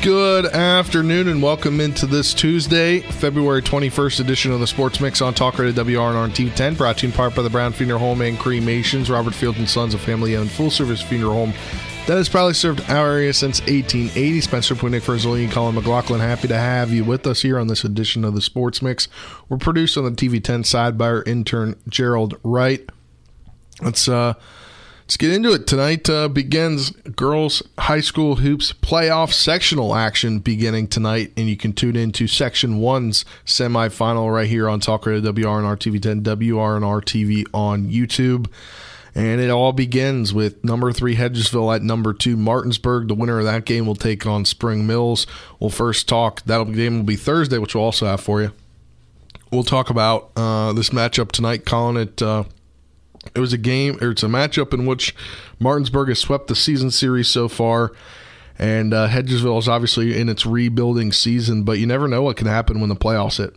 Good afternoon and welcome into this Tuesday, February 21st edition of the Sports Mix on Talk Radio WRNR and TV10, brought to you in part by the Brown Funeral Home and Cremations, Robert Field and Sons, a family-owned full-service funeral home that has probably served our area since 1880. Spencer Punick Verzolini, Colin McLaughlin, happy to have you with us here on this edition of the Sports Mix. We're produced on the TV10 side by our intern Gerald Wright. Let's uh, let's get into it. Tonight uh, begins girls high school hoops playoff sectional action beginning tonight, and you can tune into Section One's semifinal right here on Talk Radio WRNR TV10, WRNR TV on YouTube. And it all begins with number three Hedgesville at number two Martinsburg. The winner of that game will take on Spring Mills. We'll first talk. That game will be Thursday, which we'll also have for you. We'll talk about uh, this matchup tonight. Calling it. Uh, it was a game, or it's a matchup in which Martinsburg has swept the season series so far, and uh, Hedgesville is obviously in its rebuilding season. But you never know what can happen when the playoffs hit.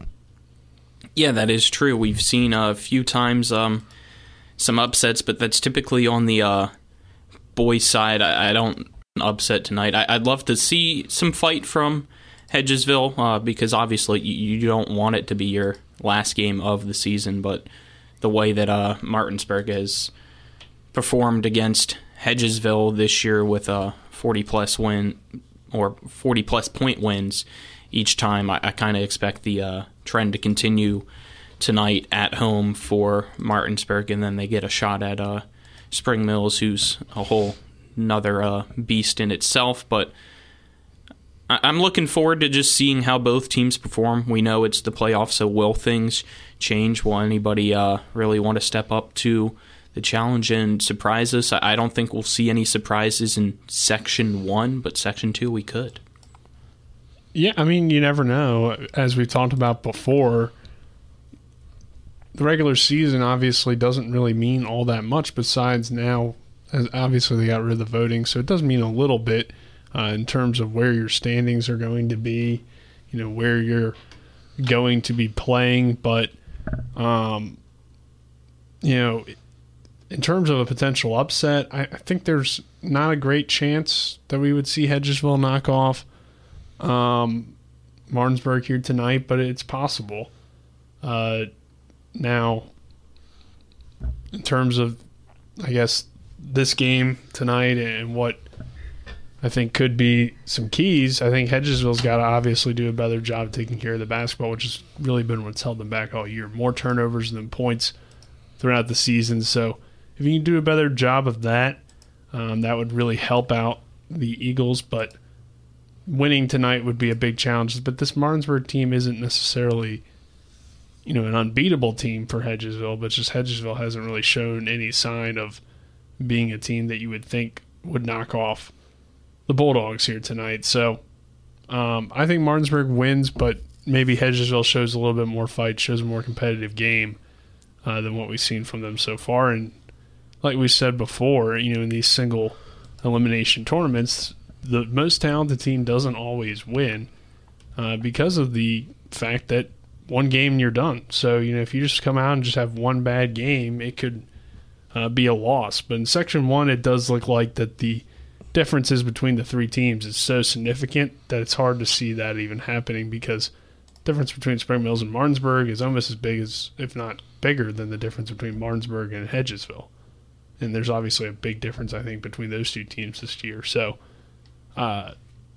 Yeah, that is true. We've seen a few times. Um, some upsets, but that's typically on the uh, boys' side. I, I, don't upset tonight. I, would love to see some fight from Hedgesville uh, because obviously you, you, don't want it to be your last game of the season, but the way that uh, Martinsburg has performed against Hedgesville this year with a 40 plus win or 40 plus point wins each time, I, I kind of expect the uh, trend to continue tonight at home for Martinsburg, and then they get a shot at uh, Spring Mills, who's a whole another uh, beast in itself. But I'm looking forward to just seeing how both teams perform. We know it's the playoffs, so will things change? Will anybody uh, really want to step up to the challenge and surprise us? I don't think we'll see any surprises in Section 1, but Section 2 we could. Yeah, I mean, you never know. As we talked about before, the regular season obviously doesn't really mean all that much besides now obviously they got rid of the voting so it does mean a little bit uh, in terms of where your standings are going to be you know where you're going to be playing but um, you know in terms of a potential upset I, I, think there's not a great chance that we would see hedgesville knock off um, martinsburg here tonight but it's possible. Uh, now, in terms of, I guess, this game tonight and what I think could be some keys, I think Hedgesville's got to obviously do a better job taking care of the basketball, which has really been what's held them back all year. More turnovers than points throughout the season. So if you can do a better job of that, um, that would really help out the Eagles. But winning tonight would be a big challenge. But this Martinsburg team isn't necessarily you know, an unbeatable team for Hedgesville, but just Hedgesville hasn't really shown any sign of being a team that you would think would knock off the Bulldogs here tonight. So um, I think Martinsburg wins, but maybe Hedgesville shows a little bit more fight, shows a more competitive game uh, than what we've seen from them so far. And like we said before, you know, in these single elimination tournaments, the most talented team doesn't always win uh, because of the fact that one game you're done. So, you know, if you just come out and just have one bad game, it could uh, be a loss. But in Section 1, it does look like that the differences between the three teams is so significant that it's hard to see that even happening because difference between Spring Mills and Martinsburg is almost as big as, if not bigger, than the difference between Martinsburg and Hedgesville. And there's obviously a big difference, I think, between those two teams this year. So, uh,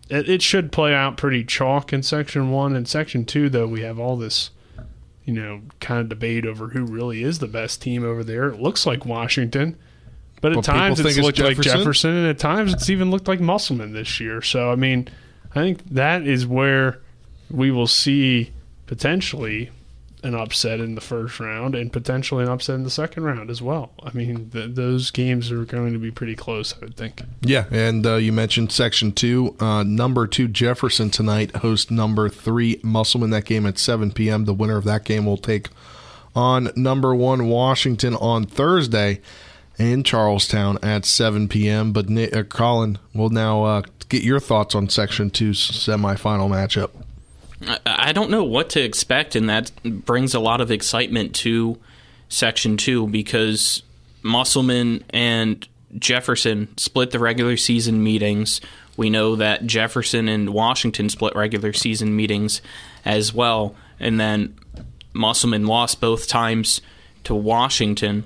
it, it should play out pretty chalk in section one. and section two, though, we have all this, you know, kind of debate over who really is the best team over there. It looks like Washington, but at well, times it's looked it's like Jefferson, and at times it's even looked like Musselman this year. So, I mean, I think that is where we will see potentially an upset in the first round and potentially an upset in the second round as well. I mean, th- those games are going to be pretty close, I would think. Yeah, and uh, you mentioned Section 2. Uh, number 2 Jefferson tonight host number 3 Musselman. That game at 7 p.m. The winner of that game will take on number one Washington on Thursday in Charlestown at 7 p.m. But Nick, uh, Colin will now uh, get your thoughts on Section 2's semifinal matchup. I don't know what to expect, and that brings a lot of excitement to Section 2 because Musselman and Jefferson split the regular season meetings. We know that Jefferson and Washington split regular season meetings as well. And then Musselman lost both times to Washington.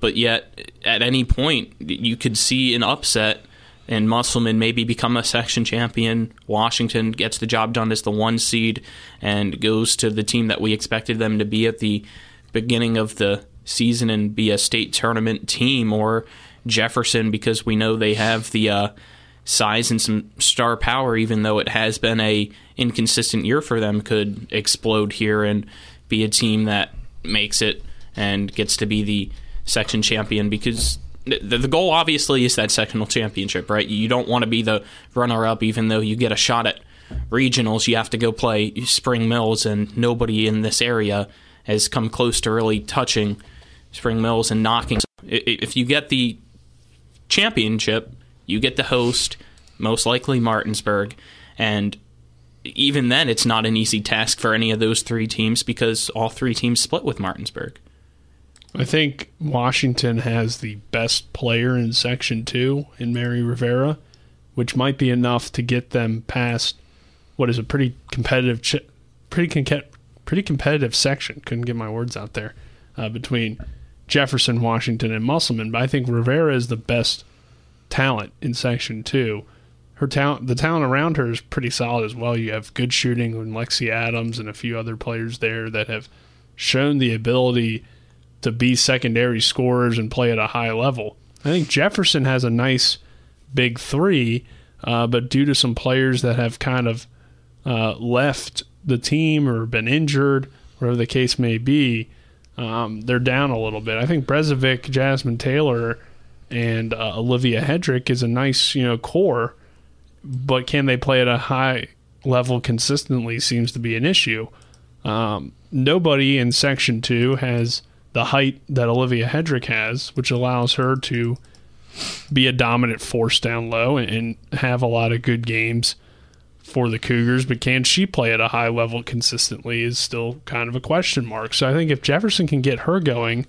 But yet, at any point, you could see an upset and Musselman maybe become a section champion. Washington gets the job done as the one seed and goes to the team that we expected them to be at the beginning of the season and be a state tournament team, or Jefferson because we know they have the uh, size and some star power, even though it has been a inconsistent year for them, could explode here and be a team that makes it and gets to be the section champion because the, the goal obviously is that sectional championship, right? You don't want to be the runner up, even though you get a shot at regionals. You have to go play Spring Mills, and nobody in this area has come close to really touching Spring Mills and knocking. If you get the championship, you get the host, most likely Martinsburg, and even then, it's not an easy task for any of those three teams because all three teams split with Martinsburg. I think Washington has the best player in Section 2 in Mary Rivera, which might be enough to get them past what is a pretty competitive ch- pretty con- pretty competitive section. Couldn't get my words out there uh, between Jefferson, Washington, and Musselman. But I think Rivera is the best talent in Section 2. Her talent, the talent around her is pretty solid as well. You have good shooting with Lexi Adams and a few other players there that have shown the ability – to be secondary scorers and play at a high level. I think Jefferson has a nice big three, uh, but due to some players that have kind of uh, left the team or been injured, whatever the case may be, um, they're down a little bit. I think Brezovic, Jasmine Taylor, and uh, Olivia Hedrick is a nice you know core, but can they play at a high level consistently seems to be an issue. Um, nobody in Section Two has the height that Olivia Hedrick has, which allows her to be a dominant force down low and, have a lot of good games for the Cougars. But can she play at a high level consistently is still kind of a question mark. So I think if Jefferson can get her going,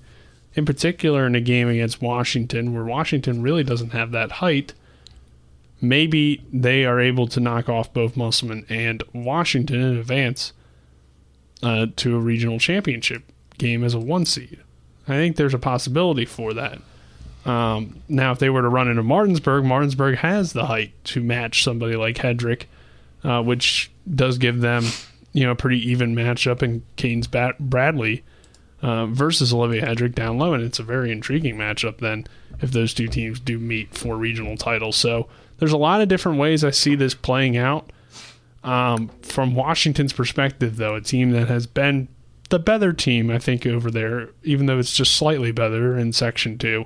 in particular in a game against Washington, where Washington really doesn't have that height, maybe they are able to knock off both Musselman and Washington in advance uh, to a regional championship game as a one seed. I think there's a possibility for that. Um, now, if they were to run into Martinsburg, Martinsburg has the height to match somebody like Hedrick, uh, which does give them, you know, a pretty even matchup in Cadence Bradley uh, versus Olivia Hedrick down low, and it's a very intriguing matchup then if those two teams do meet for regional titles. So there's a lot of different ways I see this playing out. Um, from Washington's perspective, though, a team that has been the better team, I think, over there, even though it's just slightly better in Section 2,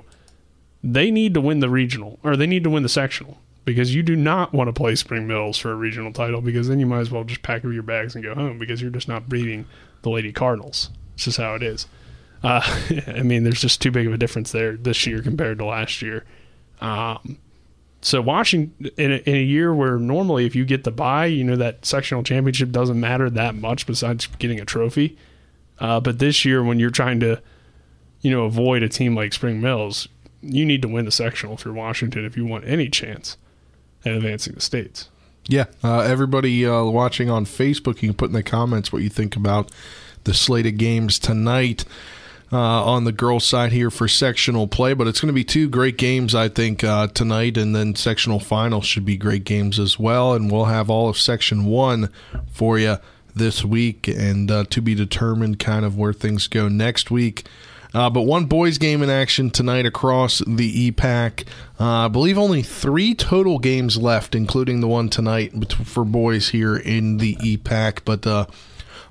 they need to win the regional, or they need to win the sectional, because you do not want to play Spring Mills for a regional title, because then you might as well just pack up your bags and go home, because you're just not beating the Lady Cardinals. This is how it is. Uh, I mean, there's just too big of a difference there this year compared to last year. Um, so Washington in a, in a, year where normally if you get the bye, you know that sectional championship doesn't matter that much besides getting a trophy. Uh, but this year, when you're trying to, you know, avoid a team like Spring Mills, you need to win the sectional if you're Washington if you want any chance at advancing the states. Yeah, uh, everybody uh, watching on Facebook, you can put in the comments what you think about the slate of games tonight. Uh, on the girls' side here for sectional play, but it's going to be two great games, I think, uh, tonight, and then sectional finals should be great games as well. And we'll have all of section one for you this week, and uh, to be determined kind of where things go next week. Uh, but one boys game in action tonight across the EPAC. Uh, I believe only three total games left, including the one tonight for boys here in the EPAC. But uh,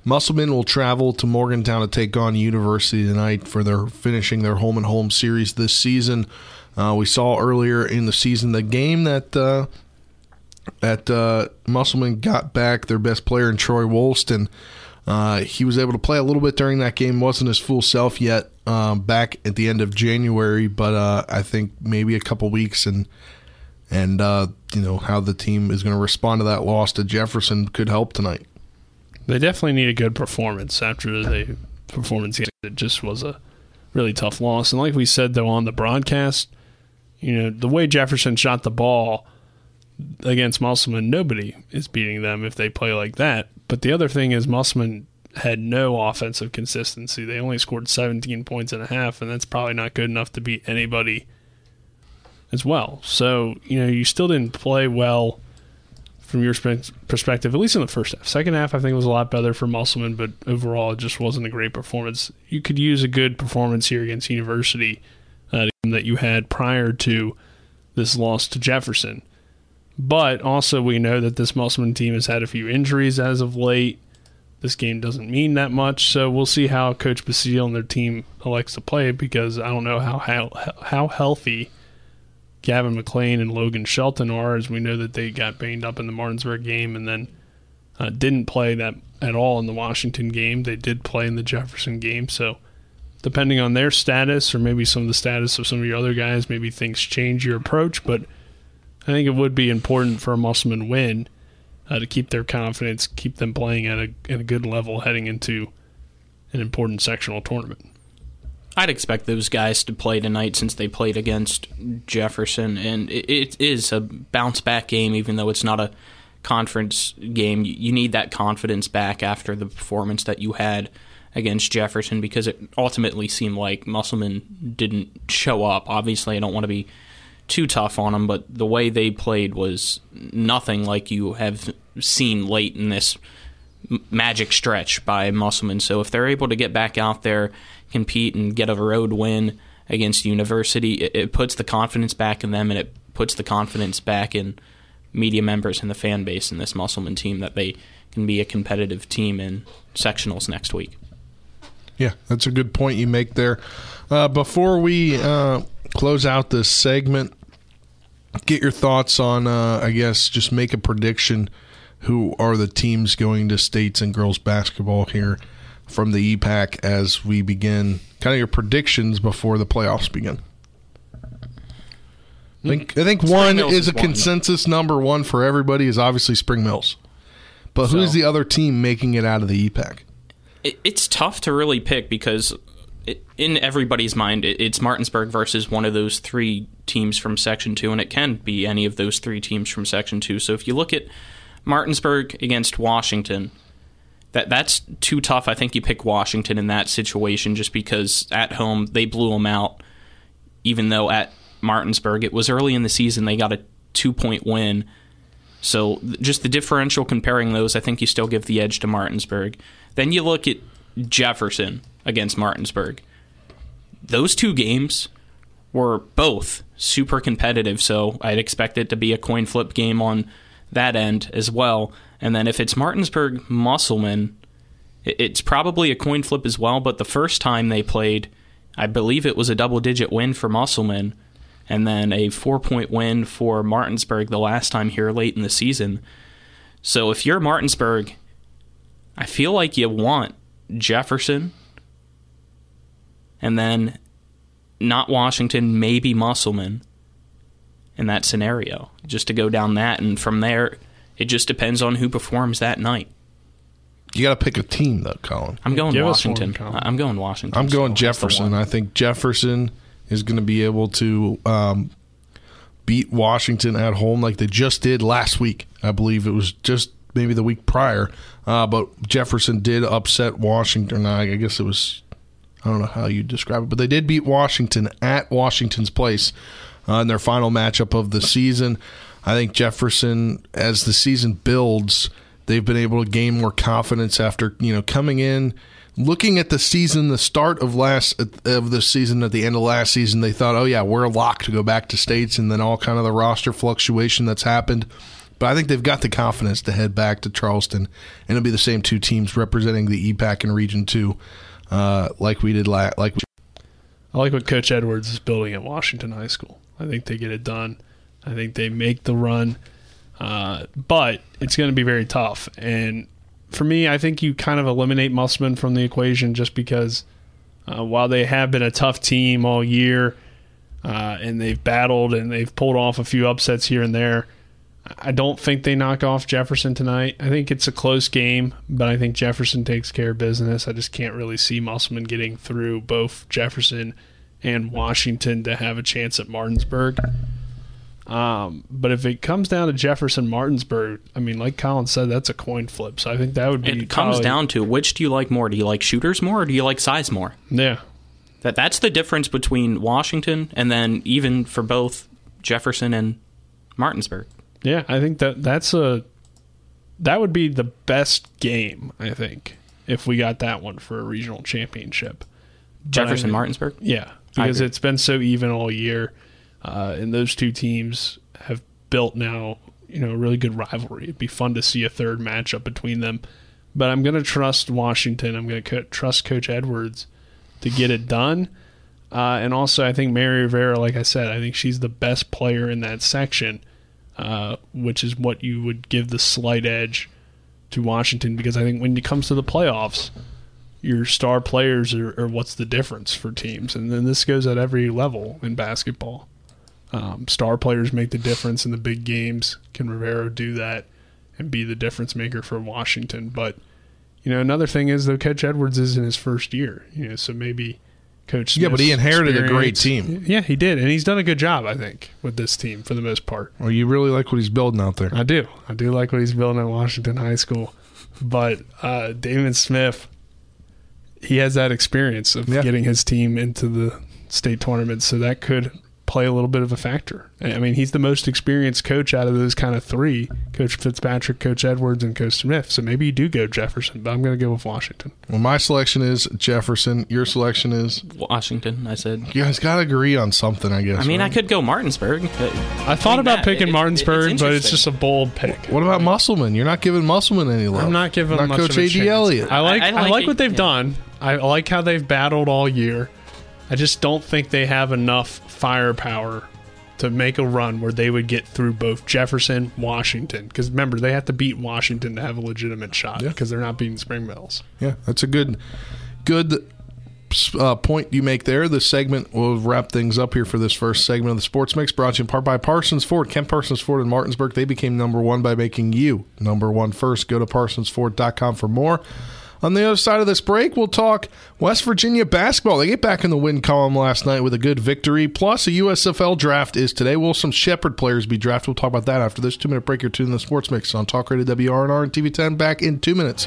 Musselman will travel to Morgantown to take on University tonight for their finishing their home and home series this season. Uh, we saw earlier in the season the game that uh, that uh, Musselman got back their best player in Troy Wolston Uh, he was able to play a little bit during that game. wasn't his full self yet um, back at the end of January, but uh, I think maybe a couple weeks and and uh, you know how the team is going to respond to that loss to Jefferson could help tonight. They definitely need a good performance after the performance. It just was a really tough loss, and like we said though on the broadcast, you know the way Jefferson shot the ball against Musselman, nobody is beating them if they play like that. But the other thing is Musselman had no offensive consistency. They only scored 17 points and a half, and that's probably not good enough to beat anybody as well. So, you know, you still didn't play well from your perspective, at least in the first half. Second half, I think, was a lot better for Musselman, but overall, it just wasn't a great performance. You could use a good performance here against University uh, that you had prior to this loss to Jefferson. But also, we know that this Musselman team has had a few injuries as of late. This game doesn't mean that much, so we'll see how Coach Basile and their team elects to play because I don't know how how, how healthy Gavin McLean and Logan Shelton are, as we know that they got banged up in the Martinsburg game and then uh, didn't play that at all in the Washington game. They did play in the Jefferson game, so depending on their status or maybe some of the status of some of your other guys, maybe things change your approach, but I think it would be important for a Musselman win uh, to keep their confidence, keep them playing at a, at a good level heading into an important sectional tournament. I'd expect those guys to play tonight since they played against Jefferson, and it, it is a bounce back game, even though it's not a conference game. You need that confidence back after the performance that you had against Jefferson because it ultimately seemed like Musselman didn't show up. Obviously, I don't want to be too tough on them, but the way they played was nothing like you have seen late in this magic stretch by Musselman. So if they're able to get back out there, compete, and get a road win against University, it, it puts the confidence back in them, and it puts the confidence back in media members and the fan base in this Musselman team that they can be a competitive team in sectionals next week. Yeah, that's a good point you make there. Uh, before we uh, close out this segment, get your thoughts on, uh, I guess, just make a prediction. Who are the teams going to states and girls basketball here from the EPAC as we begin? Kind of your predictions before the playoffs begin. I think, I think one is, is a one. consensus number one for everybody is obviously Spring Mills. But so, who's the other team making it out of the EPAC? It, it's tough to really pick because in everybody's mind, it's Martinsburg versus one of those three teams from Section 2, and it can be any of those three teams from Section 2. So if you look at Martinsburg against Washington, that that's too tough. I think you pick Washington in that situation just because at home they blew them out, even though at Martinsburg it was early in the season they got a two point win. So just the differential comparing those, I think you still give the edge to Martinsburg. Then you look at Jefferson against Martinsburg. Those two games were both super competitive, so I'd expect it to be a coin flip game on that end as well. And then if it's Martinsburg Musselman, it's probably a coin flip as well, but the first time they played, I believe it was a double digit win for Musselman and then a four point win for Martinsburg the last time here late in the season. So if you're Martinsburg, I feel like you want Jefferson, and then not Washington, maybe Musselman in that scenario, just to go down that. And from there, it just depends on who performs that night. You got to pick a team, though, Colin. I'm going Give Washington. One, I'm going Washington. I'm going Jefferson. I think Jefferson is going to be able to um, beat Washington at home like they just did last week. I believe it was just maybe the week prior. Uh, but Jefferson did upset Washington. I guess it was, I don't know how you describe it, but they did beat Washington at Washington's place uh, in their final matchup of the season. I think Jefferson, as the season builds, they've been able to gain more confidence after you know coming in looking at the season, the start of last of the season at the end of last season, they thought, "Oh yeah, we're locked to go back to states," and then all kind of the roster fluctuation that's happened. But I think they've got the confidence to head back to Charleston, and it'll be the same two teams representing the EPAC and Region Two, uh, like we did last. Like I like what Coach Edwards is building at Washington High School. I think they get it done. I think they make the run, uh, but it's going to be very tough. And for me, I think you kind of eliminate Musselman from the equation just because uh, while they have been a tough team all year uh, and they've battled and they've pulled off a few upsets here and there, I don't think they knock off Jefferson tonight. I think it's a close game, but I think Jefferson takes care of business. I just can't really see Musselman getting through both Jefferson and Washington to have a chance at Martinsburg. Um, but if it comes down to Jefferson Martinsburg, I mean, like Colin said, that's a coin flip. So I think that would be. It comes probably- down to which do you like more? Do you like shooters more, or do you like size more? Yeah, That that's the difference between Washington and then even for both Jefferson and Martinsburg. Yeah. I think that that's a that would be the best game. I think if we got that one for a regional championship. But I Jefferson mean- Martinsburg. Yeah, because it's been so even all year, uh, and those two teams have built now, you know, a really good rivalry. It'd be fun to see a third matchup between them. But I'm going to trust Washington. I'm going to co- trust Coach Edwards to get it done. Uh, and also, I think Mary Rivera, like I said, I think she's the best player in that section, uh, which is what you would give the slight edge to Washington because I think when it comes to the playoffs, your star players are, are what's the difference for teams. And then this goes at every level in basketball. Um, star players make the difference in the big games. Can Rivera do that and be the difference maker for Washington? But you know, another thing is though, Coach Edwards is in his first year. You know, so maybe Coach Yeah, but he inherited a great team. Yeah, he did, and he's done a good job, I think, with this team for the most part. Well, you really like what he's building out there. I do. I do like what he's building at Washington High School. But uh, Damon Smith, he has that experience of Yeah. getting his team into the state tournament, so that could play a little bit of a factor. I mean, he's the most experienced coach out of those kind of three: Coach Fitzpatrick, Coach Edwards, and Coach Smith. So maybe you do go Jefferson, but I'm going to go with Washington. Well, my selection is Jefferson. Your selection is. Washington, I said. You guys got to agree on something, I guess. I mean, I could go Martinsburg. I thought mean, about that- picking it- it- Martinsburg, it's but it's just a bold pick. What about Musselman? You're not giving Musselman any love. I'm not giving not much Coach of a A.D. chance. Elliott. I like I- I, I like like it, what they've yeah. done. I like how they've battled all year. I just don't think they have enough firepower to make a run where they would get through both Jefferson, Washington. Because remember, they have to beat Washington to have a legitimate shot Yeah. because they're not beating Spring Mills. Yeah, that's a good, good uh, point you make there. This segment will wrap things up here for this first segment of the Sports Mix, brought to you in part by Parsons Ford. Kent Parsons Ford in Martinsburg. They became number one by making you number one first. Go to parsonsford.com for more. On the other side of this break, we'll talk West Virginia basketball. They get back in the win column last night with a good victory. Plus, a USFL draft is today. Will some Shepherd players be drafted? We'll talk about that after this two minute break. You're in the Sports Mix on Talk Radio WRNR and TV 10. Back in two minutes.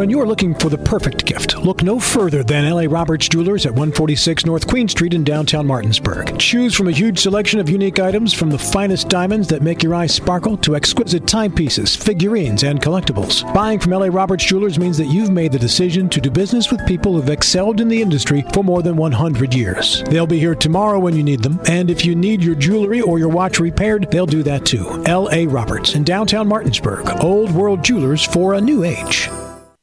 When you're looking for the perfect gift, look no further than L.A. Roberts Jewelers at 146 North Queen Street in downtown Martinsburg. Choose from a huge selection of unique items from the finest diamonds that make your eyes sparkle to exquisite timepieces, figurines, and collectibles. Buying from L.A. Roberts Jewelers means that you've made the decision to do business with people who've excelled in the industry for more than 100 years. They'll be here tomorrow when you need them, and if you need your jewelry or your watch repaired, they'll do that too. L.A. Roberts in downtown Martinsburg, Old World Jewelers for a new age.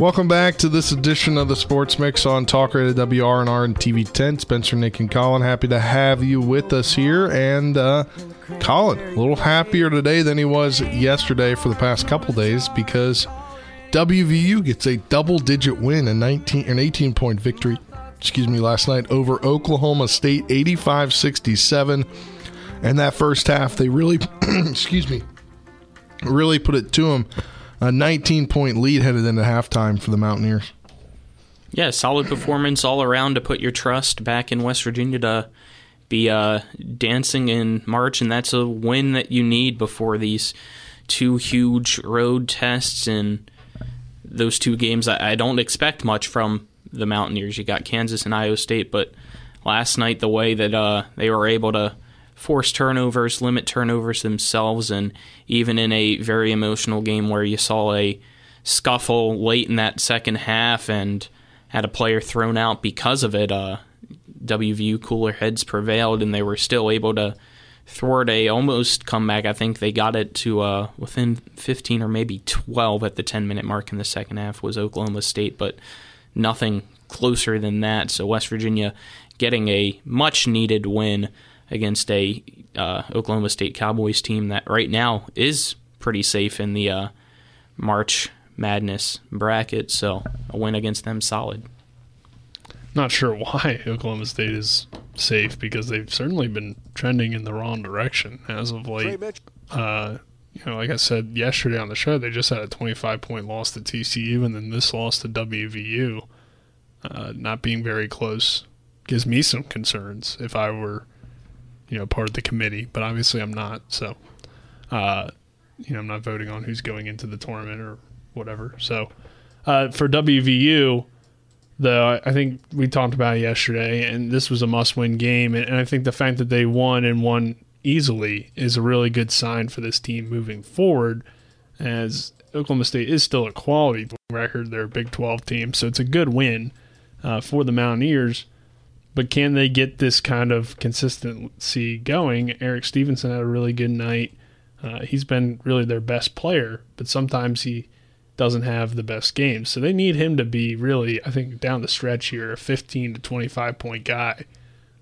Welcome back to this edition of the Sports Mix on Talk Radio WRNR and TV 10. Spencer, Nick, and Colin, happy to have you with us here. And uh, Colin, a little happier today than he was yesterday for the past couple days because WVU gets a double-digit win, a 19 an 18 point victory. Excuse me, last night over Oklahoma State, 85-67. And that first half, they really, excuse me, really put it to them a 19 point lead headed into halftime for the Mountaineers. Yeah, solid performance all around to put your trust back in West Virginia to be uh, dancing in March, and that's a win that you need before these two huge road tests and those two games. I, I don't expect much from the Mountaineers. You got Kansas and Iowa State, but last night the way that uh, they were able to force turnovers, limit turnovers themselves, and even in a very emotional game where you saw a scuffle late in that second half and had a player thrown out because of it, uh, WVU cooler heads prevailed, and they were still able to thwart a almost comeback. I think they got it to uh, within 15 or maybe 12 at the 10 minute mark in the second half was Oklahoma State, but nothing closer than that. So West Virginia getting a much needed win against a uh, Oklahoma State Cowboys team that right now is pretty safe in the uh, March Madness bracket. So a win against them, solid. Not sure why Oklahoma State is safe because they've certainly been trending in the wrong direction as of late. Uh, you know, like I said yesterday on the show, they just had a 25 point loss to TCU, and then this loss to WVU, uh, not being very close, gives me some concerns if I were you know part of the committee, but obviously I'm not. So, uh, you know, I'm not voting on who's going into the tournament or whatever. So, uh, for WVU, though, I think we talked about it yesterday, and this was a must-win game, and, I think the fact that they won and won easily is a really good sign for this team moving forward, as Oklahoma State is still a quality record. They're a Big 12 team, so it's a good win uh, for the Mountaineers. But can they get this kind of consistency going? Erik Stevenson had a really good night. Uh, he's been really their best player, but sometimes he doesn't have the best games. So they need him to be really, I think, down the stretch here, a 15 to 25 point guy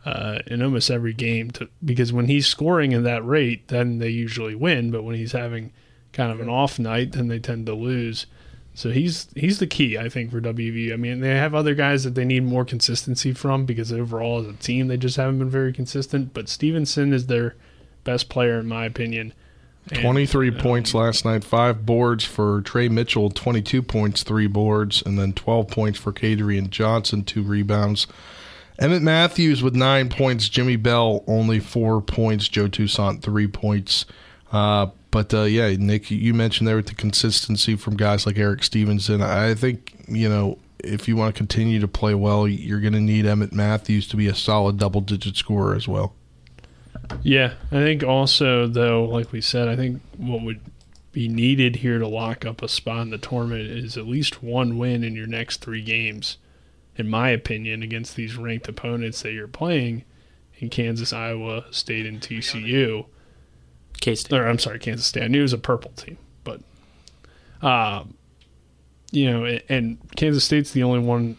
uh, in almost every game. To, because when he's scoring in that rate, then they usually win. But when he's having kind of an off night, then they tend to lose. So he's he's the key, I think, for WV. I mean, they have other guys that they need more consistency from because overall as a team they just haven't been very consistent. But Stevenson is their best player in my opinion. And, 23 um, points last night, five boards for Tre Mitchell, 22 points, three boards, and then 12 points for Kedrian Johnson, two rebounds. Emmett Matthews with nine points, Jimmy Bell only four points, Joe Toussaint three points. Uh, but uh, yeah, Nick, you mentioned there with the consistency from guys like Erik Stevenson. I think you know if you want to continue to play well, you're going to need Emmett Matthews to be a solid double-digit scorer as well. Yeah, I think also though, like we said, I think what would be needed here to lock up a spot in the tournament is at least one win in your next three games, in my opinion, against these ranked opponents that you're playing in Kansas, Iowa State, and TCU. K State. Or I'm sorry, Kansas State. I knew it was a purple team, but um, you know, and Kansas State's the only one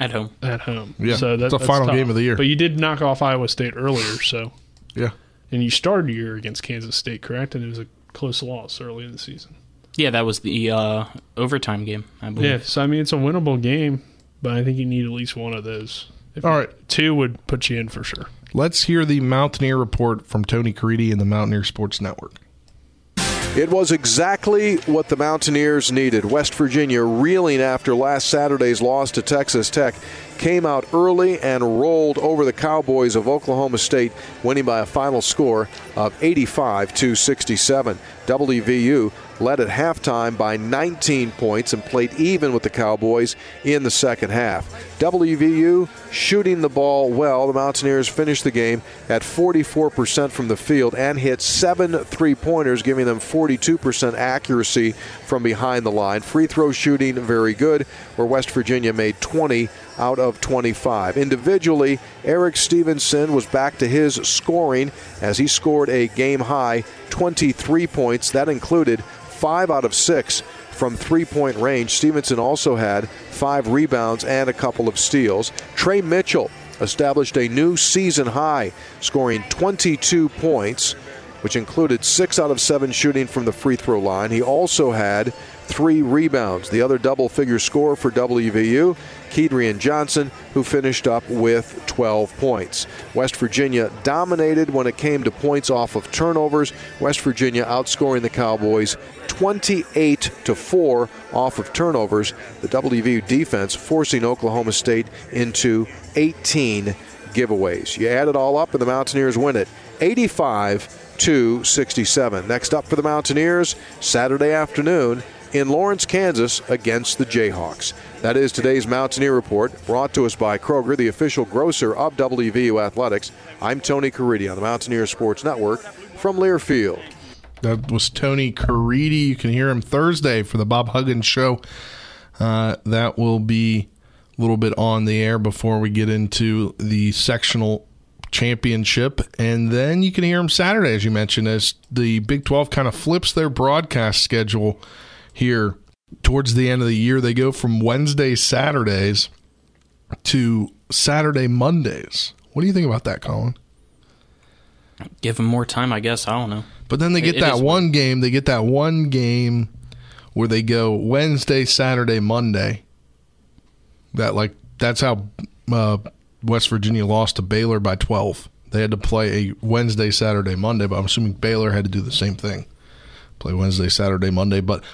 at home. At home. Yeah. So that, that's the final tough. game of the year. But you did knock off Iowa State earlier, so yeah. And you started your year against Kansas State, correct? And it was a close loss early in the season. Yeah, that was the uh, overtime game, I believe. Yeah, so I mean it's a winnable game, but I think you need at least one of those If All right. two would put you in for sure. Let's hear the Mountaineer report from Tony Caridi and the Mountaineer Sports Network. It was exactly what the Mountaineers needed. West Virginia, reeling after last Saturday's loss to Texas Tech, came out early and rolled over the Cowboys of Oklahoma State, winning by a final score of 85 to 67. WVU led at halftime by 19 points and played even with the Cowboys in the second half. WVU shooting the ball well. The Mountaineers finished the game at 44% from the field and hit seven three pointers, giving them 42% accuracy from behind the line. Free throw shooting very good, where West Virginia made 20 out of 25. Individually, Erik Stevenson was back to his scoring as he scored a game high 23 points. That included five out of six from three point range. Stevenson also had five rebounds and a couple of steals. Tre Mitchell established a new season high, scoring 22 points, which included six out of seven shooting from the free throw line. He also had three rebounds. The other double figure scorer for WVU, Kedrian Johnson, who finished up with 12 points. West Virginia dominated when it came to points off of turnovers. West Virginia outscoring the Cowboys 28 to 4 off of turnovers. The WVU defense forcing Oklahoma State into 18 giveaways. You add it all up, and the Mountaineers win it 85 to 67. Next up for the Mountaineers, Saturday afternoon in Lawrence, Kansas, against the Jayhawks. That is today's Mountaineer Report, brought to us by Kroger, the official grocer of WVU Athletics. I'm Tony Caridi on the Mountaineer Sports Network from Learfield. That was Tony Caridi. You can hear him Thursday for the Bob Huggins Show. Uh, that will be a little bit on the air before we get into the sectional championship. And then you can hear him Saturday, as you mentioned, as the Big 12 kind of flips their broadcast schedule here towards the end of the year. They go from Wednesday, Saturdays to Saturday, Mondays. What do you think about that, Colin? Give them more time, I guess. I don't know. But then they It- get it that is one game. They get that one game where they go Wednesday, Saturday, Monday. That like that's how uh, West Virginia lost to Baylor by twelve. They had to play a Wednesday, Saturday, Monday. But I'm assuming Baylor had to do the same thing, play Wednesday, Saturday, Monday. But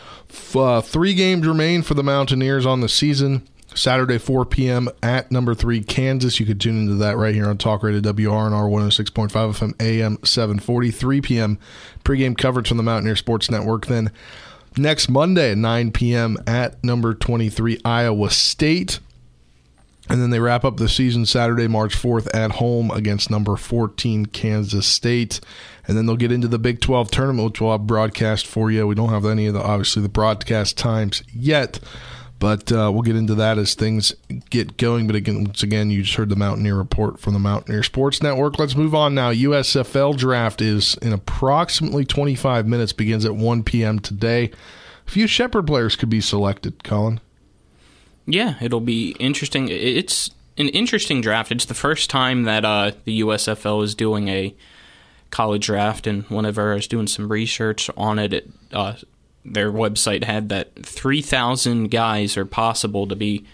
uh, three games remain for the Mountaineers on the season. Saturday, 4 p.m. at number three, Kansas. You could tune into that right here on Talk Radio WRNR 106.5 FM AM 740. 3 p.m. pregame coverage from the Mountaineer Sports Network. Then next Monday at 9 p.m. at number 23, Iowa State. And then they wrap up the season Saturday, March 4th at home against number 14, Kansas State. And then they'll get into the Big 12 tournament, which we'll have broadcast for you. We don't have any of the, obviously, the broadcast times yet, but uh, we'll get into that as things get going. But again, once again, you just heard the Mountaineer report from the Mountaineer Sports Network. Let's move on now. USFL draft is in approximately 25 minutes, begins at 1 p.m. today. A few Shepherd players could be selected, Colin. Yeah, it'll be interesting. It's an interesting draft. It's the first time that uh, the USFL is doing a college draft, and whenever I was doing some research on it, it uh, their website had that 3,000 guys are possible to be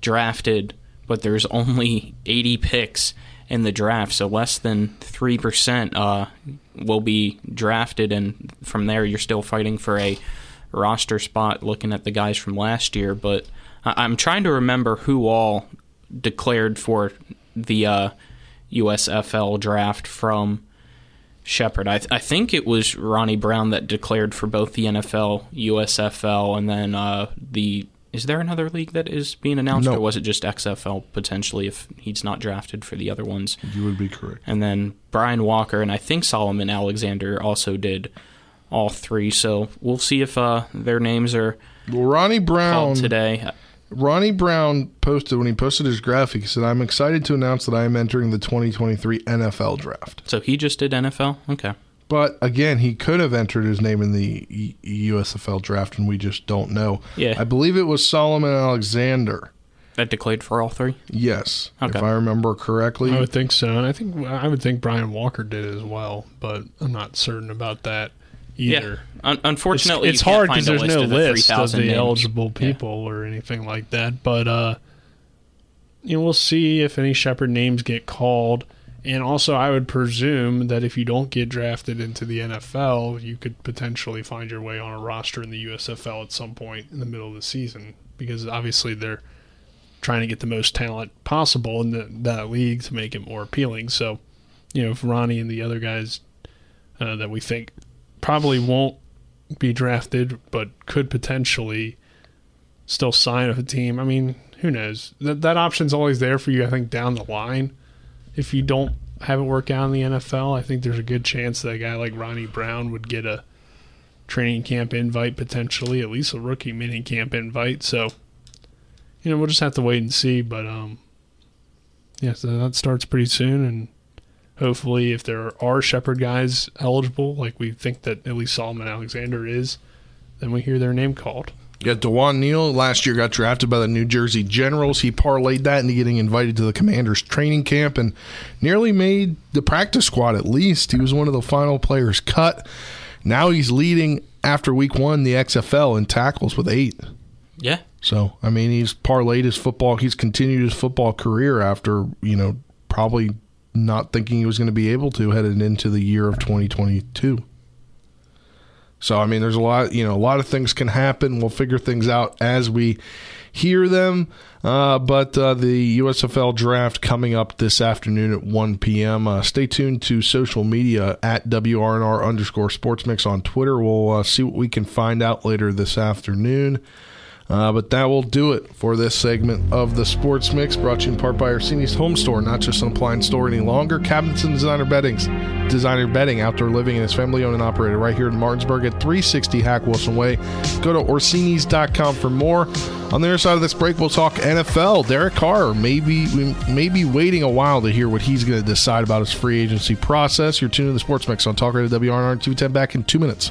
drafted, but there's only 80 picks in the draft, so less than 3% uh, will be drafted, and from there you're still fighting for a roster spot looking at the guys from last year, but I- I'm trying to remember who all declared for the uh, USFL draft from Shepherd. I, th- I think it was Ronnie Brown that declared for both the NFL, USFL, and then uh, the. Is there another league that is being announced, No. or was it just XFL potentially if he's not drafted for the other ones? You would be correct. And then Brian Walker and I think Solomon Alexander also did all three. So we'll see if uh, their names are Well, Ronnie Brown today. Ronnie Brown posted when he posted his graphic. He said, "I'm excited to announce that I am entering the 2023 NFL draft." So he just did NFL. Okay. But again, he could have entered his name in the USFL draft, and we just don't know. Yeah. I believe it was Solomon Alexander. That declared for all three. Yes, Okay. if I remember correctly. I would think so, and I think I would think Brian Walker did as well, but I'm not certain about that either. Yeah. Un- unfortunately, it's, it's hard because there's no of the list of the names. eligible Yeah. people or anything like that. But uh, you know, we'll see if any Shepherd names get called. And also, I would presume that if you don't get drafted into the NFL, you could potentially find your way on a roster in the USFL at some point in the middle of the season because obviously they're trying to get the most talent possible in the, that league to make it more appealing. So, you know, if Ronnie and the other guys uh, that we think probably won't be drafted but could potentially still sign with a team, I mean, who knows? That that option's always there for you. I think down the line, if you don't have it work out in the NFL, I think there's a good chance that a guy like Ronnie Brown would get a training camp invite potentially, at least a rookie mini camp invite. So, you know, we'll just have to wait and see. But um, yeah, so that starts pretty soon, and hopefully, if there are Shepherd guys eligible, like we think that at least Solomon Alexander is, then we hear their name called. Yeah, Dewan Neal last year got drafted by the New Jersey Generals. He parlayed that into getting invited to the Commanders training camp and nearly made the practice squad at least. He was one of the final players cut. Now he's leading after week one the XFL in tackles with eight. Yeah. So, I mean, he's parlayed his football, he's continued his football career after, you know, probably not thinking he was going to be able to headed into the year of 2022. So I mean, there's a lot, you know, a lot of things can happen. We'll figure things out as we hear them. Uh, but uh, the USFL draft coming up this afternoon at 1 p.m. Uh, stay tuned to social media at WRNR underscore sports mix on Twitter. We'll uh, see what we can find out later this afternoon. Uh, but that will do it for this segment of the Sports Mix, brought to you in part by Orsini's Home Store, not just an appliance store any longer. Cabinets and designer beddings, designer bedding, outdoor living, and is family owned and operated right here in Martinsburg at 360 Hack Wilson Way. Go to Orsini's.com for more. On the other side of this break, we'll talk NFL. Derek Carr maybe we may be waiting a while to hear what he's going to decide about his free agency process. You're tuning to the Sports Mix on Talk Radio WRNR 210 back in two minutes.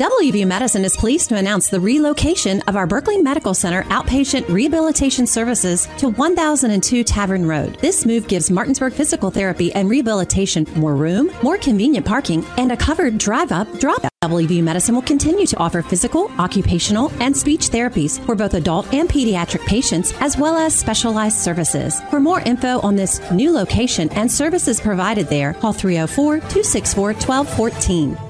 WVU Medicine is pleased to announce the relocation of our Berkeley Medical Center outpatient rehabilitation services to 1002 Tavern Road. This move gives Martinsburg Physical Therapy and Rehabilitation more room, more convenient parking, and a covered drive up, drop. WVU Medicine will continue to offer physical, occupational, and speech therapies for both adult and pediatric patients, as well as specialized services. For more info on this new location and services provided there, call 304 264 1214.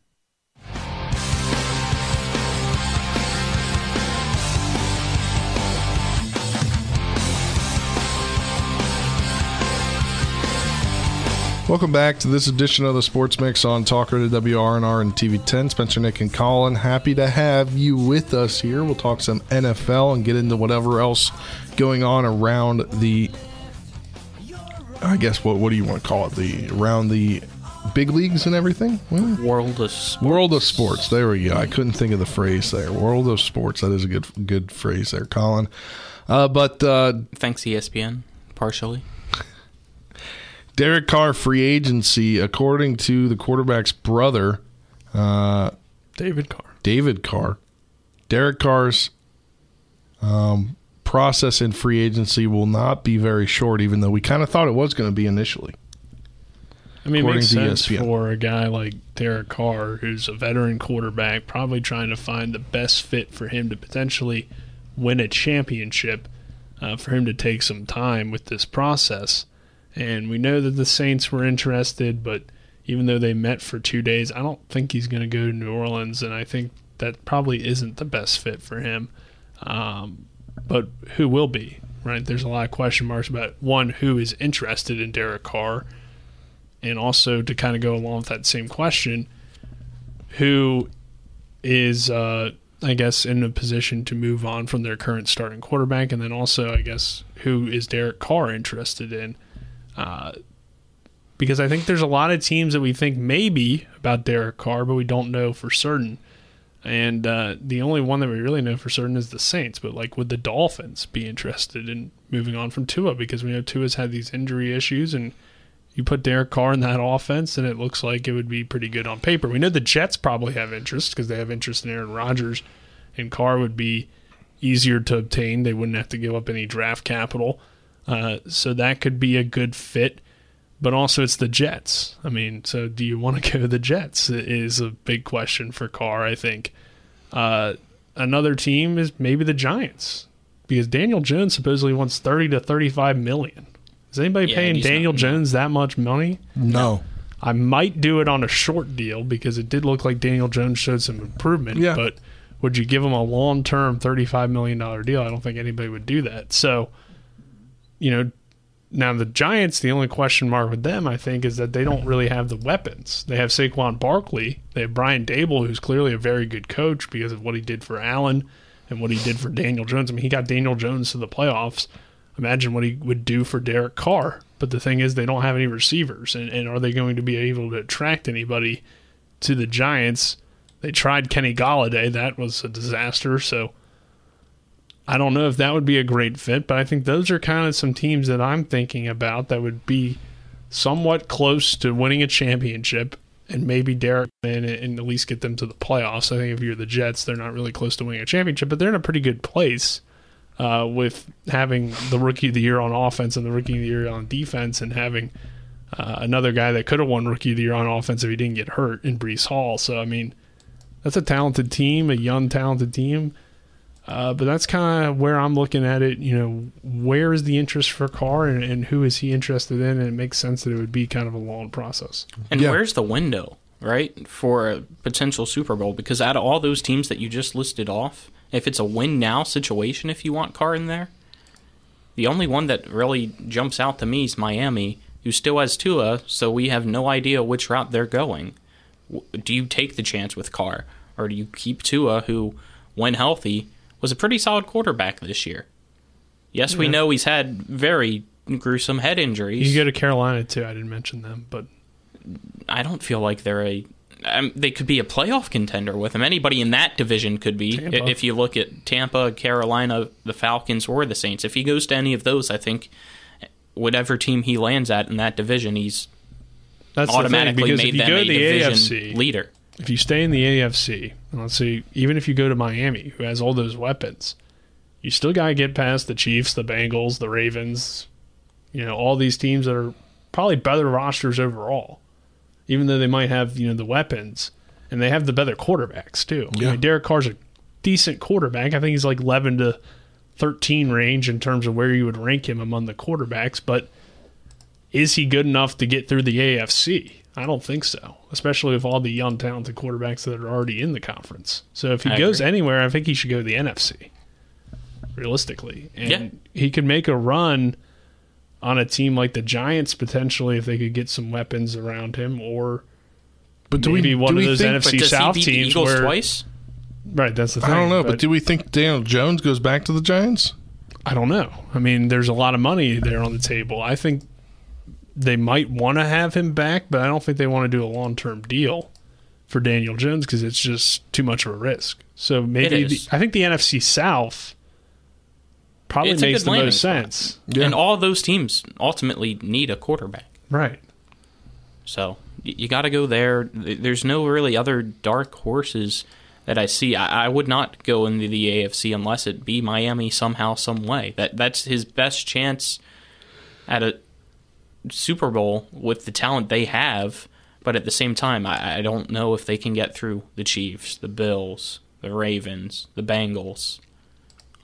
Welcome back to this edition of the Sports Mix on Talk Radio WRNR and TV 10. Spencer, Nick, and Colin, happy to have you with us here. We'll talk some NFL and get into whatever else going on around the. I guess what what do you want to call it? The around the big leagues and everything. Well, World of sports. World of sports. There we go. I couldn't think of the phrase there. World of sports. That is a good good phrase there, Colin. Uh, but uh, thanks ESPN partially Derek Carr free agency, according to the quarterback's brother, uh, David Carr. David Carr. Derek Carr's um, process in free agency will not be very short, even though we kind of thought it was going to be initially. I mean, it makes sense ESPN. for a guy like Derek Carr, who's a veteran quarterback, probably trying to find the best fit for him to potentially win a championship, uh, for him to take some time with this process. And we know that the Saints were interested, but even though they met for two days, I don't think he's going to go to New Orleans, and I think that probably isn't the best fit for him. Um, but who will be, right? There's a lot of question marks about one, who is interested in Derek Carr and also to kind of go along with that same question, who is, uh, I guess, in a position to move on from their current starting quarterback, and then also, I guess, who is Derek Carr interested in? Uh, because I think there's a lot of teams that we think maybe about Derek Carr, but we don't know for certain. And uh, the only one that we really know for certain is the Saints. But like, would the Dolphins be interested in moving on from Tua? Because we know Tua's had these injury issues, and you put Derek Carr in that offense, and it looks like it would be pretty good on paper. We know the Jets probably have interest because they have interest in Aaron Rodgers, and Carr would be easier to obtain. They wouldn't have to give up any draft capital, uh, so that could be a good fit. But also, it's the Jets. I mean, so do you want to go to the Jets? Is a big question for Carr. I think uh, another team is maybe the Giants because Daniel Jones supposedly wants thirty to thirty-five million. Is anybody Yeah, paying he's not- Daniel Jones that much money? No. I might do it on a short deal because it did look like Daniel Jones showed some improvement. Yeah. But would you give him a long term $35 million deal? I don't think anybody would do that. So, you know, now the Giants, the only question mark with them, I think, is that they don't really have the weapons. They have Saquon Barkley. They have Brian Daboll, who's clearly a very good coach because of what he did for Allen and what he did for Daniel Jones. I mean, he got Daniel Jones to the playoffs. Imagine what he would do for Derek Carr. But the thing is, they don't have any receivers. And, and are they going to be able to attract anybody to the Giants? They tried Kenny Golladay. That was a disaster. So I don't know if that would be a great fit, but I think those are kind of some teams that I'm thinking about that would be somewhat close to winning a championship and maybe Derek in and at least get them to the playoffs. I think if you're the Jets, they're not really close to winning a championship, but they're in a pretty good place uh, with having the rookie of the year on offense and the rookie of the year on defense and having uh, another guy that could have won rookie of the year on offense if he didn't get hurt in Breece Hall. So, I mean, that's a talented team, a young, talented team. Uh, but that's kind of where I'm looking at it. You know, where is the interest for Carr and, and who is he interested in? And it makes sense that it would be kind of a long process. And where's the window, right, for a potential Super Bowl? Because out of all those teams that you just listed off, if it's a win now situation, if you want Carr in there, the only one that really jumps out to me is Miami, who still has Tua, so we have no idea which route they're going. Do you take the chance with Carr, or do you keep Tua, who, when healthy, was a pretty solid quarterback this year? Yes, we Yeah. know he's had very gruesome head injuries. You go to Carolina too. I didn't mention them, but I don't feel like they're a. Um, they could be a playoff contender with him. Anybody in that division could be. Tampa. If you look at Tampa, Carolina, the Falcons, or the Saints, if he goes to any of those, I think whatever team he lands at in that division, he's that's the thing, automatically made them a the division AFC, leader. If you stay in the AFC, and let's see, even if you go to Miami, who has all those weapons, you still got to get past the Chiefs, the Bengals, the Ravens, you know, all these teams that are probably better rosters overall, even though they might have, you know, the weapons and they have the better quarterbacks too. I Yeah. mean, Derek Carr's a decent quarterback. I think he's like 11 to 13 range in terms of where you would rank him among the quarterbacks, but is he good enough to get through the AFC? I don't think so, especially with all the young, talented quarterbacks that are already in the conference. So if he I goes agree. anywhere, I think he should go to the NFC, realistically. And Yeah. he could make a run on a team like the Giants potentially if they could get some weapons around him, or But do we- maybe do one we of those think- NFC does South he beat the teams Eagles where twice? right? That's the thing. I don't know, but, do we think Daniel Jones goes back to the Giants? I don't know. I mean, there's a lot of money there on the table. I think they might want to have him back, but I don't think they want to do a long term deal for Daniel Jones because it's just too much of a risk. So maybe the. I think the NFC South probably It's makes the most spot. sense. And all those teams ultimately need a quarterback. Right. So you got to go there. There's no really other dark horses that I see. I, I would not go into the AFC unless it be Miami somehow, some way. That that's his best chance at a Super Bowl with the talent they have. But at the same time, I, I don't know if they can get through the Chiefs, the Bills, the Ravens, the Bengals.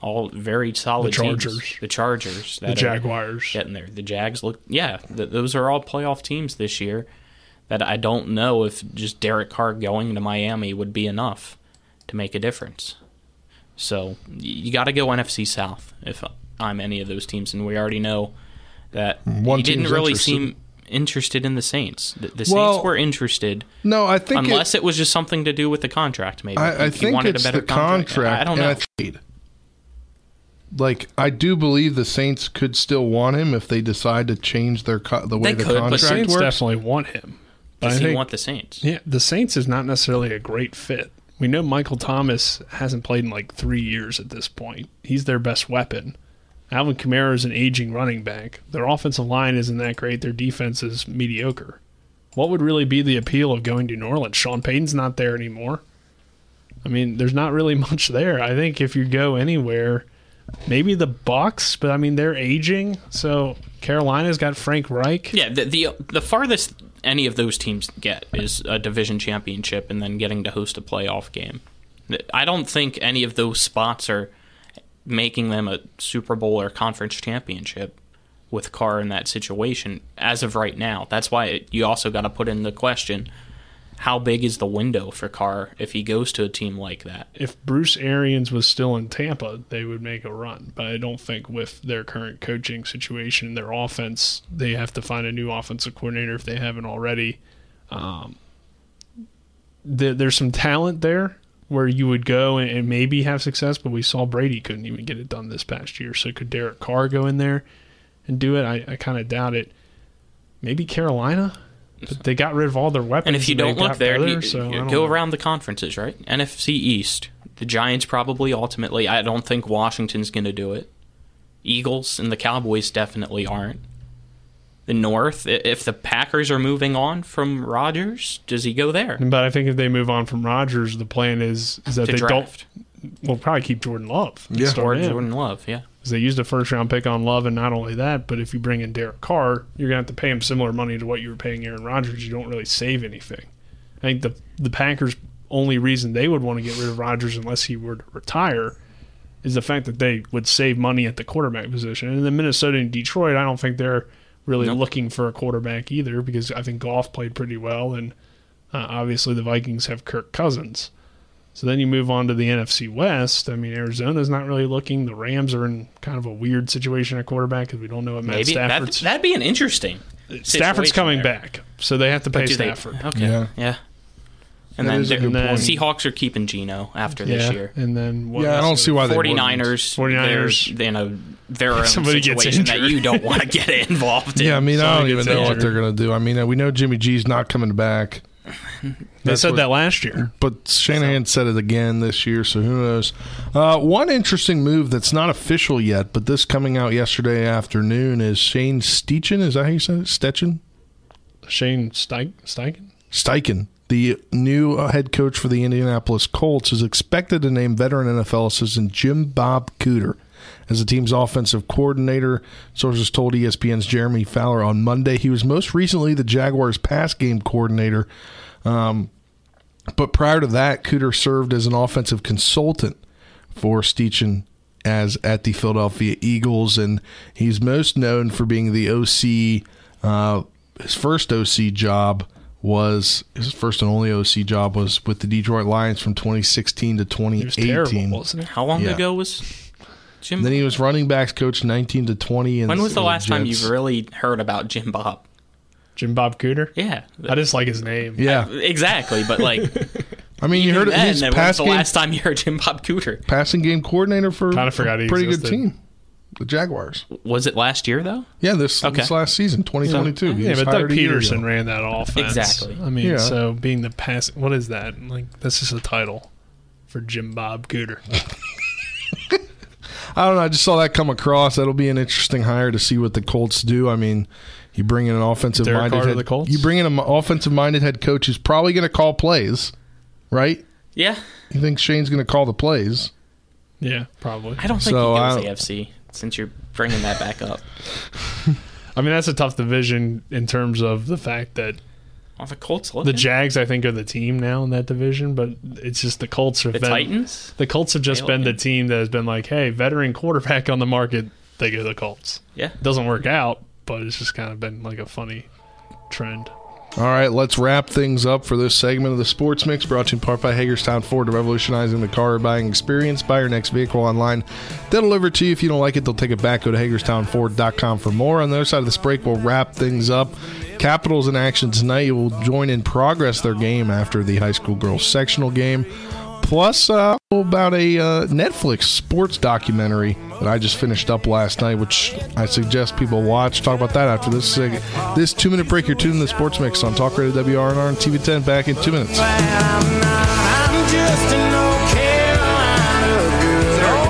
All very solid The teams. Chargers. The Chargers. The Jaguars. Getting there. The Jags look, yeah, th- those are all playoff teams this year that I don't know if just Derek Carr going to Miami would be enough to make a difference. So you got to go NFC South if I'm any of those teams, and we already know that One he didn't really interested. seem interested in the Saints. The, the Well, Saints were interested. No, I think it- unless it, was just something to do with the contract, maybe I, I He- he think wanted it's a better the contract. I don't and know. I trade. Like I do believe the Saints could still want him if they decide to change their co- the way They the could, but Saints works. definitely want him. But Does I he think- want the Saints? Yeah, the Saints is not necessarily a great fit. We know Michael Thomas hasn't played in like three years at this point. He's their best weapon. Alvin Kamara is an aging running back. Their offensive line isn't that great. Their defense is mediocre. What would really be the appeal of going to New Orleans? Sean Payton's not there anymore. I mean, there's not really much there. I think if you go anywhere, maybe the Bucks, but I mean they're aging. So Carolina's got Frank Reich. Yeah, the, the the farthest any of those teams get is a division championship and then getting to host a playoff game. I don't think any of those spots are making them a Super Bowl or conference championship with Carr in that situation as of right now. That's why you also got to put in the question how big is the window for Carr if he goes to a team like that? if Bruce Arians was still in Tampa, they would make a run. But I don't think with their current coaching situation, their offense, they have to find a new offensive coordinator if they haven't already. Um, there, there's some talent there where you would go and, and maybe have success, but we saw Brady couldn't even get it done this past year. So could Derek Carr go in there and do it? I, I kind of doubt it. Maybe Carolina, but they got rid of all their weapons. And if you don't look there, better, so go know. around the conferences, right? NFC East, the Giants probably ultimately. I don't think Washington's going to do it. Eagles and the Cowboys definitely aren't. The North, if the Packers are moving on from Rodgers, does he go there? But I think if they move on from Rodgers, the plan is is that To they draft. don't. We'll probably keep Jordan Love. and Yeah. start Or. Jordan Love, yeah. 'Cause they used a first round pick on Love, and not only that, but if you bring in Derek Carr, you're gonna have to pay him similar money to what you were paying Aaron Rodgers. You don't really save anything. I think the the Packers' only reason they would want to get rid of Rodgers unless he were to retire is the fact that they would save money at the quarterback position. And then Minnesota and Detroit, I don't think they're really Nope. looking for a quarterback either because I think Goff played pretty well, and uh, obviously the Vikings have Kirk Cousins. So then you move on to the NFC West. I mean, Arizona's not really looking. The Rams are in kind of a weird situation at quarterback because we don't know what Matt Maybe that, Stafford's. that'd be an interesting. Stafford's coming there. back, so they have to pay do they- Stafford. okay, Yeah. yeah. And That then, is a the. Seahawks are keeping Geno after this year. and then what Yeah, I don't see why they wouldn't. 49ers, 49ers. they're in a their own Somebody gets situation that injured. you don't want to get involved in. Yeah, I mean, I don't even gets know what they're going to do. I mean, uh, we know Jimmy G's not coming back. They That's said what- that last year. But Shanahan said it again this year, so who knows? Uh, one interesting move that's not official yet, but this coming out yesterday afternoon is Shane Steichen. Is that how you said it? Stetchen? Shane Steich- Steichen. Steichen, the new uh, head coach for the Indianapolis Colts, is expected to name veteran NFL assistant Jim Bob Cooter as the team's offensive coordinator. Sources told ESPN's Jeremy Fowler on Monday. He was most recently the Jaguars' pass game coordinator. Um, but prior to that, Cooter served as an offensive consultant for Steichen as at the Philadelphia Eagles, and he's most known for being the OC. Uh, his first OC job was his first and only OC job was with the Detroit Lions from 2016 to It was 2018. terrible, wasn't it? How long Yeah. ago was Jim? Then he was running backs coach 19 to 20. And when was the last time you've really heard about Jim Bob? Jim Bob Cooter. Yeah, I just like his name. Yeah, exactly. But like, I mean, you even heard it. then, when was pass the game, last time you heard Jim Bob Cooter? passing game coordinator for Kinda forgot a he pretty good team, the Jaguars. Was it last year though? Yeah, this Okay. this last season, 2022. He Yeah, but Doug Pederson ran that offense. Exactly. I mean, Yeah. so being the pass, what is that? Like, that's just a title for Jim Bob Cooter. I don't know. I just saw that come across. That'll be an interesting hire to see what the Colts do. I mean, You bring in an offensive Derek minded head, the Colts? You bring in an offensive minded head coach who's probably going to call plays, right? Yeah. You think Shane's going to call the plays? Yeah, probably. I don't think So, he I- goes AFC since you're bringing that back up. I mean, that's a tough division in terms of the fact that the Colts look the Jags, I think, are the team now in that division, but it's just the Colts have The been Titans? The Colts have just They been the team that has been like, hey, veteran quarterback on the market. They go to the Colts. Yeah. doesn't work out, but it's just kind of been like a funny trend. All right, let's wrap things up for this segment of the Sports Mix brought to you in part by Hagerstown Ford, revolutionizing the car buying experience. Buy your next vehicle online. They'll deliver it to you. If you don't like it, they'll take it back. Go to HagerstownFord.com for more. On the other side of this break, we'll wrap things up. Capitals in action tonight will join in progress their game after the high school girls sectional game. Plus, uh, about a uh, Netflix sports documentary that I just finished up last night, which I suggest people watch. Talk about that after this uh, this two minute break. You're tuned in the Sports Mix on Talk Radio WRNR and TV10. Back in two minutes.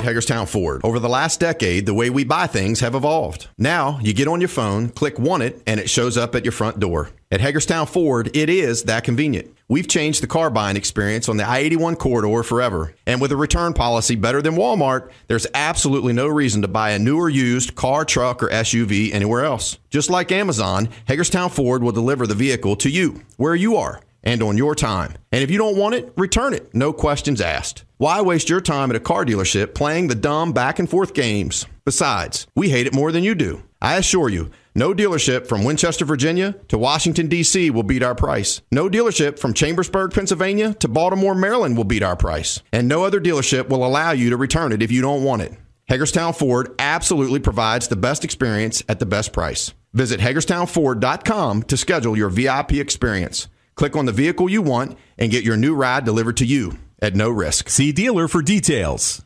Hagerstown Ford. Over the last decade, the way we buy things have evolved. Now, you get on your phone, click Want It, and it shows up at your front door. At Hagerstown Ford, it is that convenient. We've changed the car buying experience on the I 81 corridor forever. And with a return policy better than Walmart, there's absolutely no reason to buy a new or used car, truck, or SUV anywhere else. Just like Amazon, Hagerstown Ford will deliver the vehicle to you, where you are and on your time. And if you don't want it, return it. No questions asked. Why waste your time at a car dealership playing the dumb back and forth games? Besides, we hate it more than you do. I assure you, no dealership from Winchester, Virginia to Washington, D.C. will beat our price. No dealership from Chambersburg, Pennsylvania to Baltimore, Maryland will beat our price. And no other dealership will allow you to return it if you don't want it. Hagerstown Ford absolutely provides the best experience at the best price. Visit HagerstownFord.com to schedule your VIP experience. Click on the vehicle you want and get your new ride delivered to you at no risk. See dealer for details.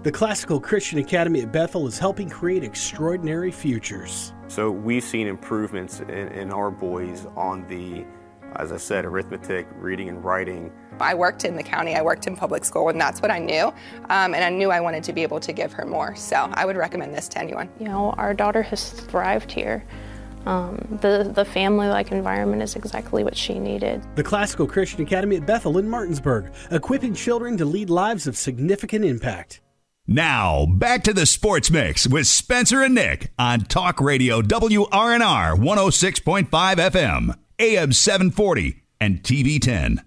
The Classical Christian Academy at Bethel is helping create extraordinary futures. So we've seen improvements in, in our boys on the, as I said, arithmetic, reading, and writing. I worked in the county, I worked in public school, and that's what I knew. Um, and I knew I wanted to be able to give her more. So I would recommend this to anyone. You know, our daughter has thrived here. Um, the the family like environment is exactly what she needed. The Classical Christian Academy at Bethel in Martinsburg, equipping children to lead lives of significant impact. Now, back to the Sports Mix with Spencer and Nick on Talk Radio WRNR 106.5 FM, AM 740, and TV 10.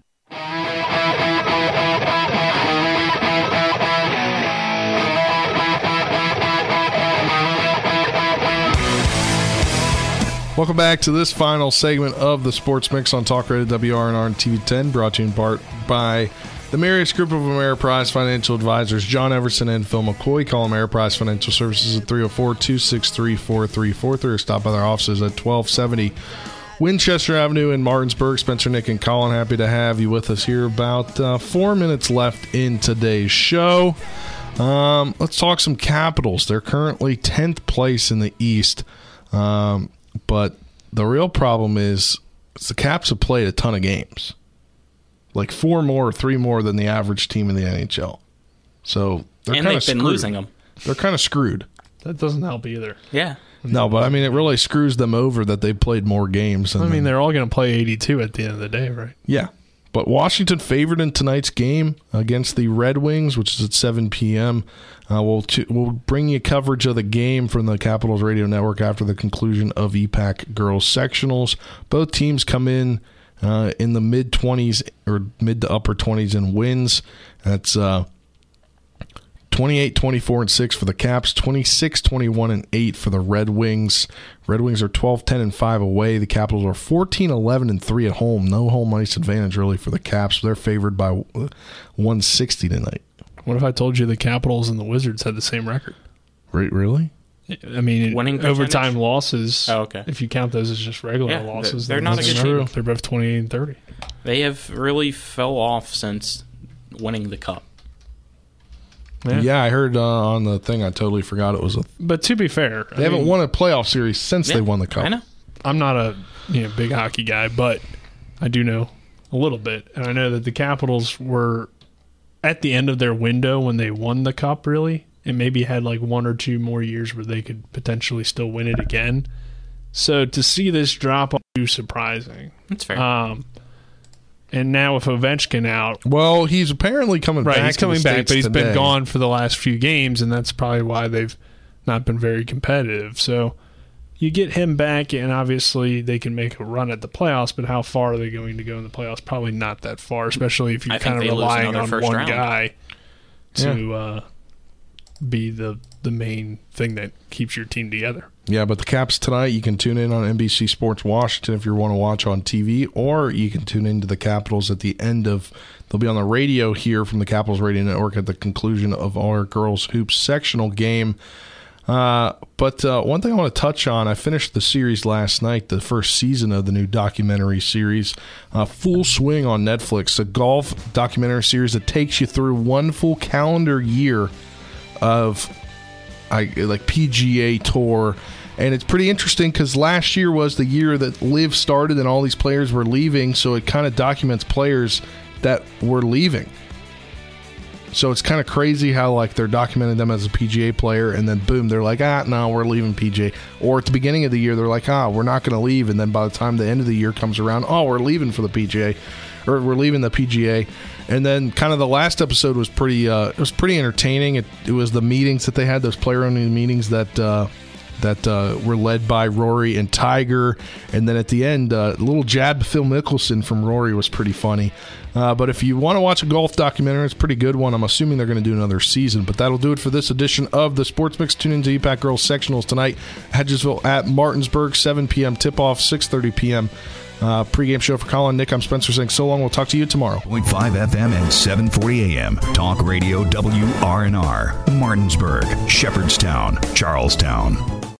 Welcome back to this final segment of the Sports Mix on Talk Radio WRNR and TV10, brought to you in part by the Marius Group of Ameriprise Financial Advisors, John Everson and Phil McCoy. Call Ameriprise Financial Services at 304 263 4343 or stop by their offices at 1270 Winchester Avenue in Martinsburg. Spencer, Nick, and Colin, happy to have you with us here. About uh, four minutes left in today's show. Um, let's talk some Capitals. They're currently 10th place in the East. Um, but the real problem is the Caps have played a ton of games, like four more or three more than the average team in the NHL. So they're And kind they've of been screwed. losing 'em. They're kind of screwed. That doesn't help either. Yeah. No, but I mean, it really screws them over that they played more games. I mean, the- they're all going to play 82 at the end of the day, right? Yeah. But Washington favored in tonight's game against the Red Wings, which is at 7 p.m. Uh, we'll, t- we'll bring you coverage of the game from the Capitals Radio Network after the conclusion of EPAC Girls Sectionals. Both teams come in uh, in the mid 20s or mid to upper 20s in wins. That's uh, 28 24 and 6 for the Caps, 26 21 and 8 for the Red Wings. Red Wings are 12 10 and 5 away. The Capitals are 14 11 and 3 at home. No home ice advantage really for the Caps. They're favored by 160 tonight. What if I told you the Capitals and the Wizards had the same record? Right, really? I mean, Winning overtime losses. Oh, okay. If you count those as just regular Yeah, losses, they're then not a good true. team. They're both twenty-eight and thirty. They have really fell off since winning the cup. Yeah, I heard uh, on the thing. I totally forgot it was a. But to be fair, They haven't won a playoff series since they won the cup. I know. I'm not a you know big hockey guy, but I do know a little bit, and I know that the Capitals were at the end of their window when they won the cup, really, and maybe had like one or two more years where they could potentially still win it again. So to see this drop off is surprising. That's fair. Um, and now with Ovechkin out, Well, he's apparently coming right, back. he's coming back, States but he's been gone for the last few games, and that's probably why they've not been very competitive. So you get him back, and obviously they can make a run at the playoffs. But how far are they going to go in the playoffs? Probably not that far, especially if you're think kind of relying on one round. guy to uh, be the the main thing that keeps your team together. Yeah, but the Caps tonight, you can tune in on NBC Sports Washington if you want to watch on TV, or you can tune into the Capitals at the end of. They'll be on the radio here from the Capitals Radio Network at the conclusion of our girls hoops sectional game. Uh, but uh, one thing I want to touch on, I finished the series last night, the first season of the new documentary series, uh, Full Swing on Netflix, a golf documentary series that takes you through one full calendar year of I like PGA Tour, and it's pretty interesting because last year was the year that LIV started and all these players were leaving, so it kind of documents players that were leaving. So it's kind of crazy how like they're documenting them as a PGA player, and then boom, they're like, ah, no, we're leaving PGA. Or at the beginning of the year, they're like, ah, we're not going to leave, and then by the time the end of the year comes around, oh, we're leaving for the PGA, or we're leaving the PGA. And then kind of the last episode was pretty, uh, it was pretty entertaining. It, it was the meetings that they had, those player-only meetings that. Uh, that uh, were led by Rory and Tiger. And then at the end, uh, a little jab Phil Mickelson from Rory was pretty funny. Uh, but if you want to watch a golf documentary, it's a pretty good one. I'm assuming they're going to do another season. But that'll do it for this edition of the Sports Mix. Tune into EPAC Girls Sectionals tonight. Hedgesville at Martinsburg, 7 p.m. tip off, 6.30 p.m. Uh, pregame show for Colin Nick. I'm Spencer saying so long. We'll talk to you tomorrow. 0.5 FM and 740 AM. Talk Radio WRNR. Martinsburg, Shepherdstown, Charlestown.